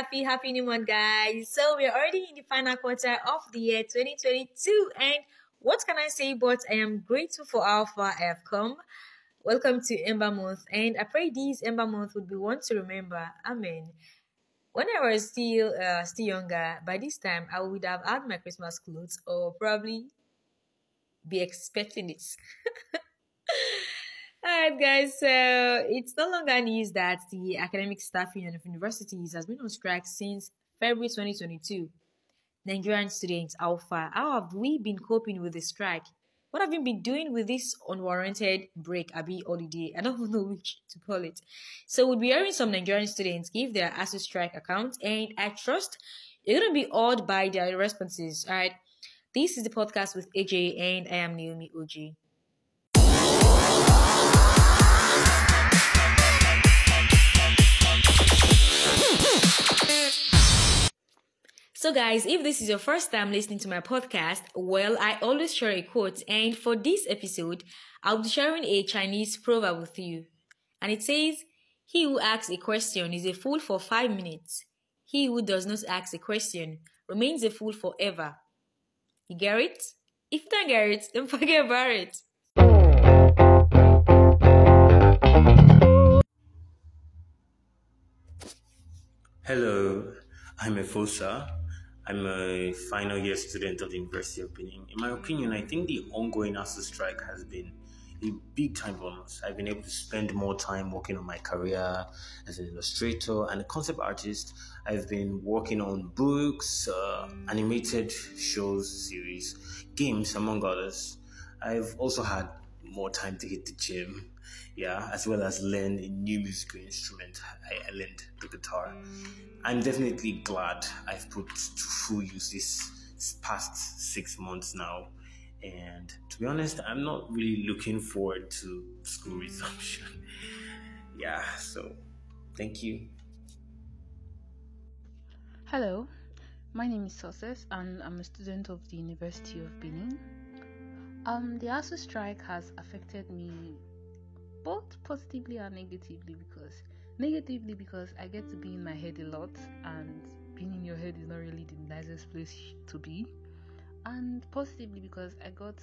happy, happy, new month, guys. So we're already in the final quarter of the year 2022. And what can I say? But I am grateful for how far I have come. Welcome to Ember Month. And I pray this Ember Month would be one to remember. Amen. When I was still uh, still younger, by this time I would have had my Christmas clothes or probably be expecting it. Alright, guys, so it's no longer news that the academic staff union of universities has been on strike since February 2022. Nigerian students, Alpha, how have we been coping with the strike? What have you been doing with this unwarranted break, Abi holiday? I don't know which to call it. So we'll be hearing some Nigerian students give their ASUU strike account, and I trust you're gonna be awed by their responses. Alright. This is the podcast with AJ, and I am Naomi OG. So, guys, if this is your first time listening to my podcast, well, I always share a quote, and for this episode, I'll be sharing a Chinese proverb with you. And it says, He who asks a question is a fool for five minutes. He who does not ask a question remains a fool forever. You get it? If you don't get it, don't forget about it. Hello, I'm Efosa. I'm a final year student of the University of Benin. In my opinion, I think the ongoing ASUU strike has been a big time bonus. I've been able to spend more time working on my career as an illustrator and a concept artist. I've been working on books, uh, animated shows, series, games, among others. I've also had more time to hit the gym, yeah, as well as learn a new musical instrument. I, I learned the guitar. Mm. I'm definitely glad I've put to full use this past six months now. And to be honest, I'm not really looking forward to school mm. resumption. yeah, so thank you. Hello, my name is Success and I'm a student of the University of Benin. Um, the ASUU strike has affected me both positively and negatively because negatively because I get to be in my head a lot and being in your head is not really the nicest place to be and positively because I got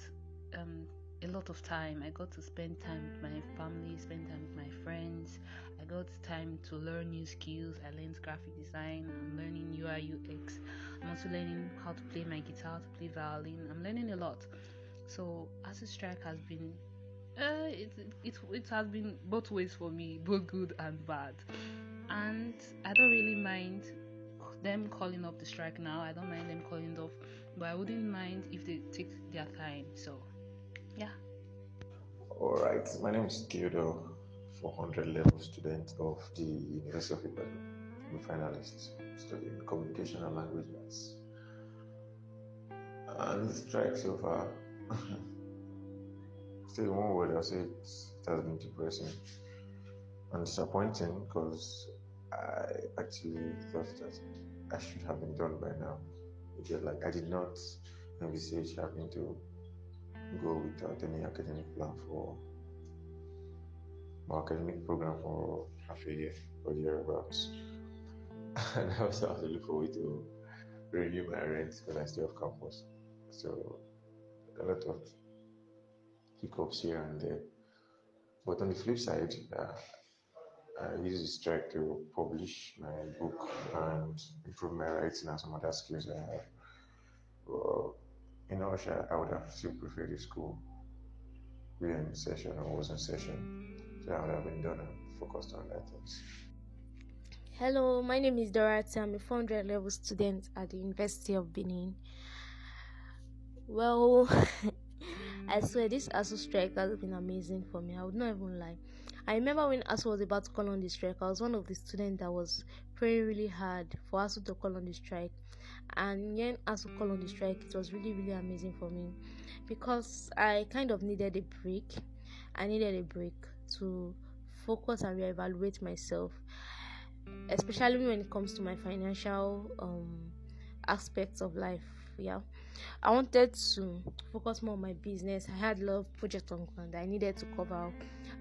um, a lot of time. I got to spend time with my family, spend time with my friends. I got time to learn new skills. I learned graphic design. I'm learning UI UX. I'm also learning how to play my guitar, to play violin. I'm learning a lot. So ASUU strike has been uh, it, it it has been both ways for me, both good and bad. And I don't really mind them calling off the strike now. I don't mind them calling it off, but I wouldn't mind if they take their time. So, yeah. All right, my name is Theodore, 400 level student of the University of Ibadan. I'm a finalist studying communication and language arts. And the strike so far, still one word, I'll say it, has been depressing and disappointing because I actually thought that I should have been done by now. Because like I did not envisage having to go without any academic plan for my academic program for half a year or thereabouts. And I also have to look forward to renew my rent because I stay off campus. So a lot of hiccups here and there. But on the flip side, uh, I use the strike to publish my book and improve my writing and some other skills I have. Well, in Russia, I would have still preferred the school being in session or was in session. So I would have been done and focused on that things. Hello, my name is Dorothy. I'm a 400 level student at the University of Benin. Well, I swear this ASUU strike has been amazing for me. I would not even lie. I remember when ASUU was about to call on the strike, I was one of the students that was praying really hard for ASUU to call on the strike. And when ASUU called on the strike, it was really, really amazing for me because I kind of needed a break. I needed a break to focus and reevaluate myself, especially when it comes to my financial um, aspects of life Yeah, I wanted to focus more on my business. I had a lot of projects on ground I needed to cover,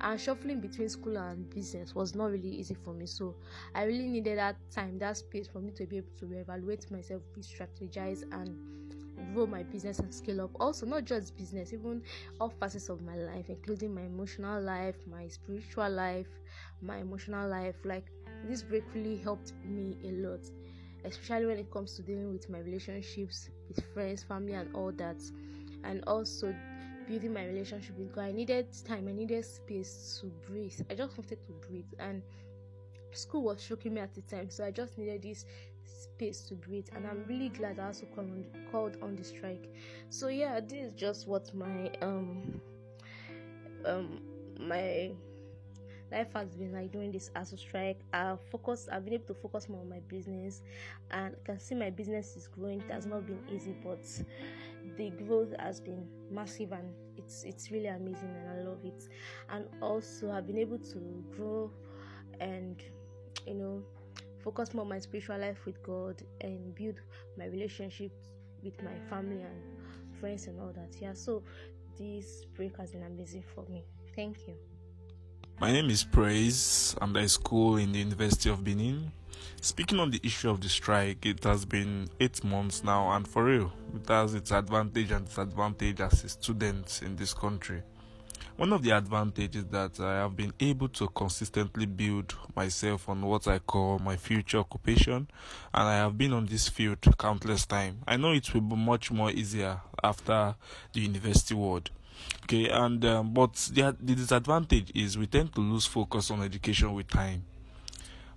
and shuffling between school and business was not really easy for me. So I really needed that time, that space for me to be able to evaluate myself, re-strategize, and grow my business and scale up. Also, not just business, even all facets of my life, including my emotional life, my spiritual life, my emotional life. Like this break really helped me a lot, especially when it comes to dealing with my relationships with friends, family, and all that, and also building my relationship with God. I needed time, I needed space to breathe. I just wanted to breathe, and school was choking me at the time, so I just needed this space to breathe and i'm really glad i also called on, called on the strike so yeah this is just what my um um my life has been like doing this ASUU strike. I've focused I've been able to focus more on my business and I can see my business is growing. It has not been easy but the growth has been massive and it's it's really amazing and I love it. And also I've been able to grow and you know focus more on my spiritual life with God and build my relationships with my family and friends and all that. Yeah, so this break has been amazing for me. Thank you. My name is Praise. I'm at school in the University of Benin. Speaking on the issue of the strike, it has been eight months now, and for real, it has its advantage and disadvantage as a student in this country. One of the advantages that I have been able to consistently build myself on what I call my future occupation, and I have been on this field countless times. I know it will be much more easier after the university world. Okay, and um, but the, the disadvantage is we tend to lose focus on education with time.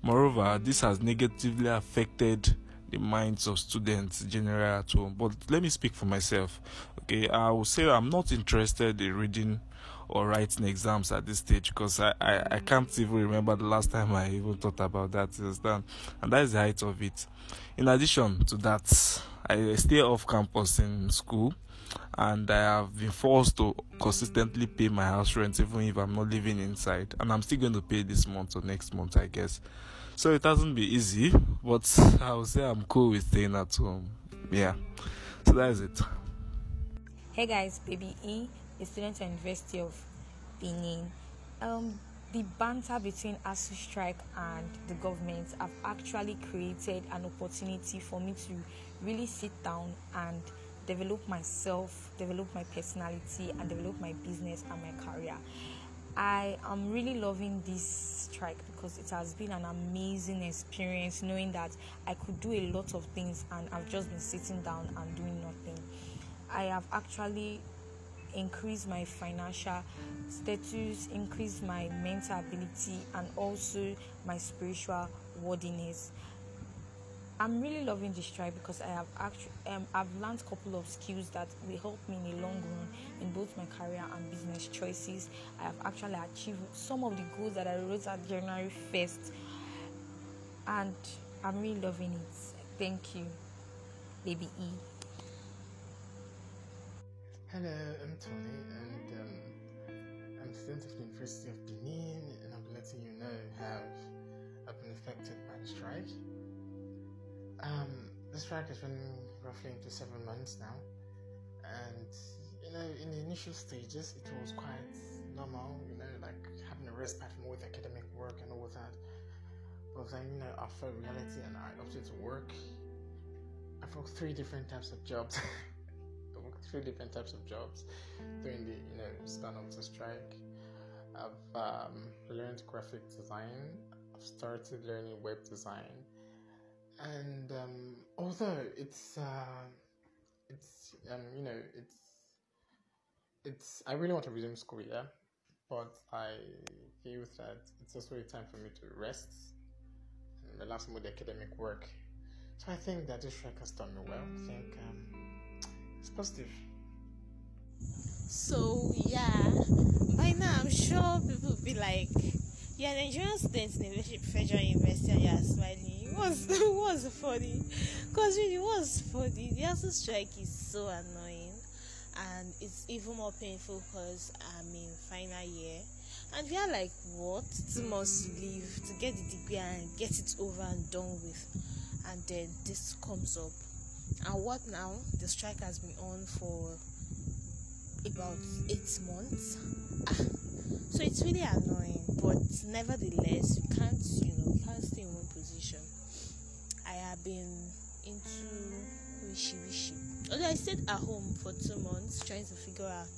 Moreover, this has negatively affected the minds of students generally at home. But let me speak for myself. Okay, I will say I'm not interested in reading or writing exams at this stage because I, I, I can't even remember the last time I even thought about that. Understand? And that is the height of it. In addition to that, I stay off campus in school and I have been forced to consistently pay my house rent even if I'm not living inside. And I'm still going to pay this month or next month, I guess. So it hasn't been easy, but I would say I'm cool with staying at home. Yeah. So that is it. Hey guys, baby E a student at University of Benin. Um, the banter between ASUU strike and the government have actually created an opportunity for me to really sit down and develop myself, develop my personality, and develop my business and my career. I am really loving this strike because it has been an amazing experience knowing that I could do a lot of things and I've just been sitting down and doing nothing. I have actually increased my financial status, increased my mental ability, and also my spiritual worthiness. I'm really loving this tribe because I have actually um, I've learned a couple of skills that will help me in the long run in both my career and business choices. I have actually achieved some of the goals that I wrote at January 1st, and I'm really loving it. Thank you, baby E. Hello, I'm Tony, and um, I'm a student of the University of Benin, and I'm letting you know how I've been affected by the strike. The strike has been roughly into seven months now, and you know, in the initial stages, it was quite normal, you know, like having a rest all the academic work and all that. But then, you know, I felt reality and I opted to work. I've worked three different types of jobs. three different types of jobs during the you know span of the strike. I've um, learned graphic design. I've started learning web design, and um, although it's uh, it's um, you know it's it's I really want to resume school, yeah, but I feel that it's also a time for me to rest and relax more the academic work. So I think that this strike has done me well. I think um, it's positive. So yeah, by now I'm sure people will be like, "You're an Nigerian student in the Federal University and you're smiling." It was was funny, cause really it was funny. The ASUU strike is so annoying, and it's even more painful because I'm in final year. And we are like, what? Two months to leave to get the degree and get it over and done with. And then this comes up And what now? The strike has been on for about eight months. Ah, so it's really annoying, but nevertheless, you can't, you know, have been into wishy wishy. Although I stayed at home for two months trying to figure out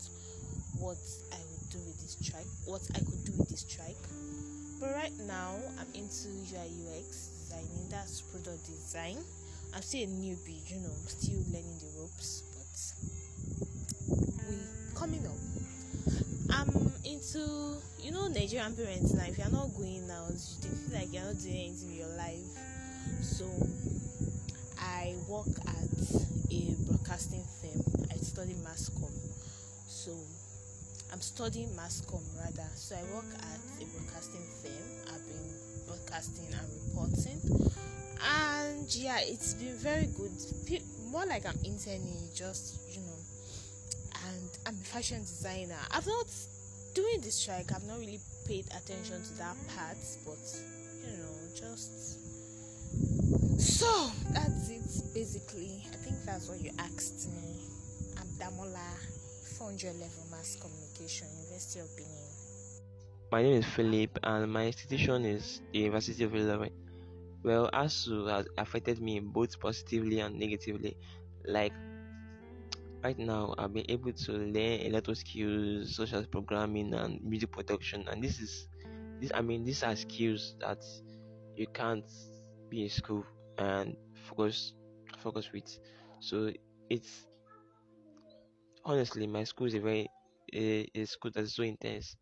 what I would do with this strike, what I could do with this strike. But right now, I'm into UI UX designing, that's product design. I'm still a newbie, you know, still learning the ropes, but we coming up. I'm into, you know, Nigerian parents now. If you're not going out, you feel like you're not doing anything with your life. So, I work at a broadcasting firm. I study mass com. So, I'm studying mass com rather. So, I work at a broadcasting firm. I've been broadcasting and reporting. And yeah, it's been very good. More like I'm interning, just you know. And I'm a fashion designer. I've not doing this strike. I've not really paid attention to that part, but you know, just so that's it basically. I think that's what you asked me. I'm Damola, 400 level mass communication, University of Benin. My name is Philip, and my institution is the University of Ilorin. Well, ASUU has affected me both positively and negatively. Like right now, I've been able to learn a lot of skills such as programming and music production, and this is this. I mean, these are skills that you can't be in school and focus focus with. So it's honestly my school is a very a, a school that's so intense.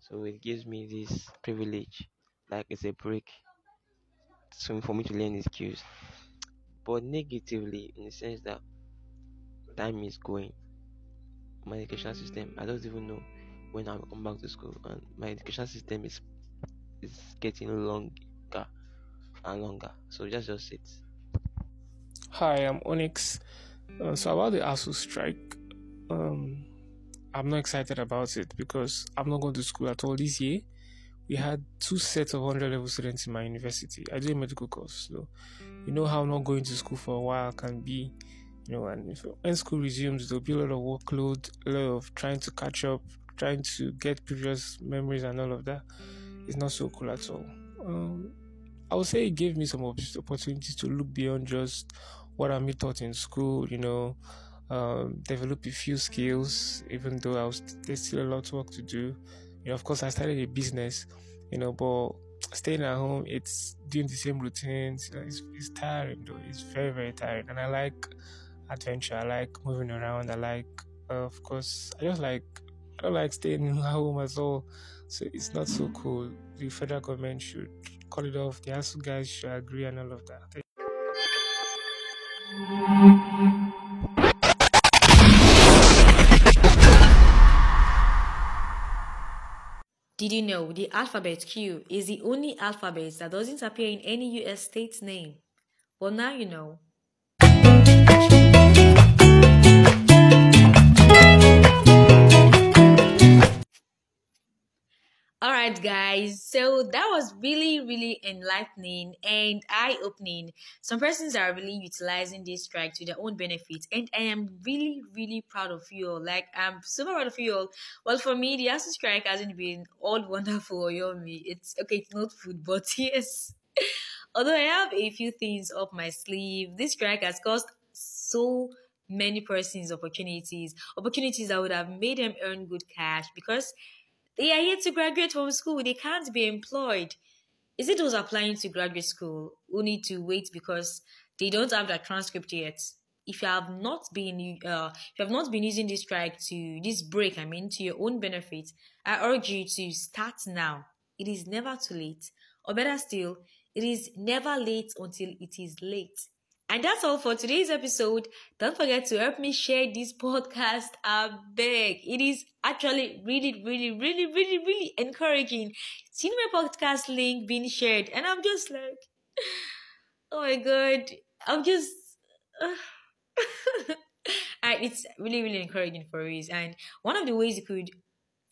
So it gives me this privilege, like it's a break so for me to learn these skills but negatively in the sense that time is going my education system i don't even know when i'll come back to school and my education system is is getting longer and longer so that's just it hi i'm onyx uh, so about the asu strike um i'm not excited about it because i'm not going to school at all this year we had two sets of 100 level students in my university. I do a medical course, so you know how not going to school for a while can be. You know, and if, when school resumes, there'll be a lot of workload, a lot of trying to catch up, trying to get previous memories and all of that. It's not so cool at all. Um, I would say it gave me some opportunities to look beyond just what I'm taught in school. You know, um, develop a few skills, even though I was there's still a lot of work to do you know, of course, I started a business, you know, but staying at home, it's doing the same routines. You know, it's, it's tiring, though. It's very, very tiring. And I like adventure. I like moving around. I like, uh, of course, I just like, I don't like staying at home at all. So it's not so cool. The federal government should call it off. The ASUU guys should agree and all of that. Did you know the alphabet Q is the only alphabet that doesn't appear in any US state's name? Well, now you know. All right, guys. So that was really, really enlightening and eye opening. Some persons are really utilizing this strike to their own benefit, and I am really, really proud of you all. Like, I'm super proud of you all. Well, for me, the ASUU strike hasn't been all wonderful or yummy. It's okay, it's not food, but yes. Although I have a few things up my sleeve, this strike has caused so many persons opportunities, opportunities that would have made them earn good cash because they are yet to graduate from school. They can't be employed. Is it those applying to graduate school who need to wait because they don't have that transcript yet? If you have not been, uh, if you have not been using this strike to this break, I mean, to your own benefit, I urge you to start now. It is never too late, or better still, it is never late until it is late. And that's all for today's episode. Don't forget to help me share this podcast. I beg. It is actually really, really, really, really, really encouraging. Seeing my podcast link being shared, and I'm just like, oh my god, I'm just. Uh, it's really, really encouraging for us. And one of the ways you could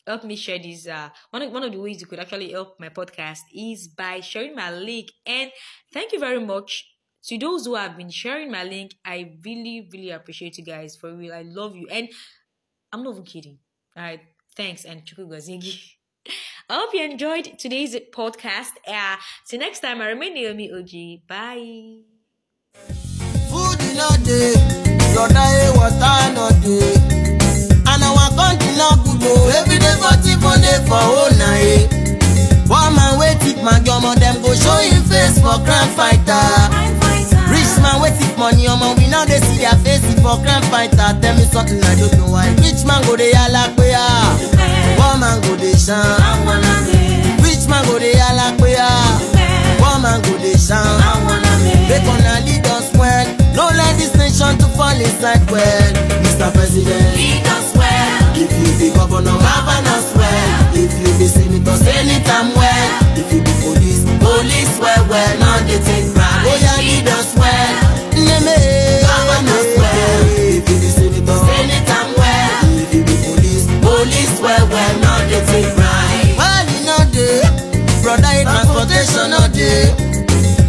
help me share this uh one of, one of the ways you could actually help my podcast is by sharing my link and thank you very much To those who have been sharing my link, I really, really appreciate you guys for real. I love you. And I'm not even kidding. All right. Thanks and Chukugazigi. I hope you enjoyed today's podcast. Uh, till next time, I remain Naomi OG. Bye. Food in a day. And our country good. Every day for day for whole night. One man tip my dem go show him face for crime fighter. Money omo we now dey see their face for crime fighter. Tell me something I don't know why. Rich man go dey yalla pe ah. One man go dey shine. Rich man go dey yalla pe ah. One man go dey shine. Make una lead us well. No let this nation to fall inside well. Mr. President. Lead us well. If you be governor, govern us well. If you be senator, senate am well. If you be police, police well well. Now they take pride. Oh yeah, lead us well. Well well. Now they take pride. Well, you know dey, brother, eh, transportation no dey.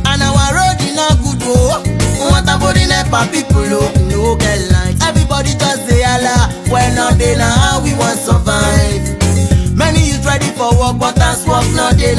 And our road e no good o. Water body nepa people o. No get light. Everybody just dey hala. When no dey na how we wan survive. Many youth ready for work but as work no dey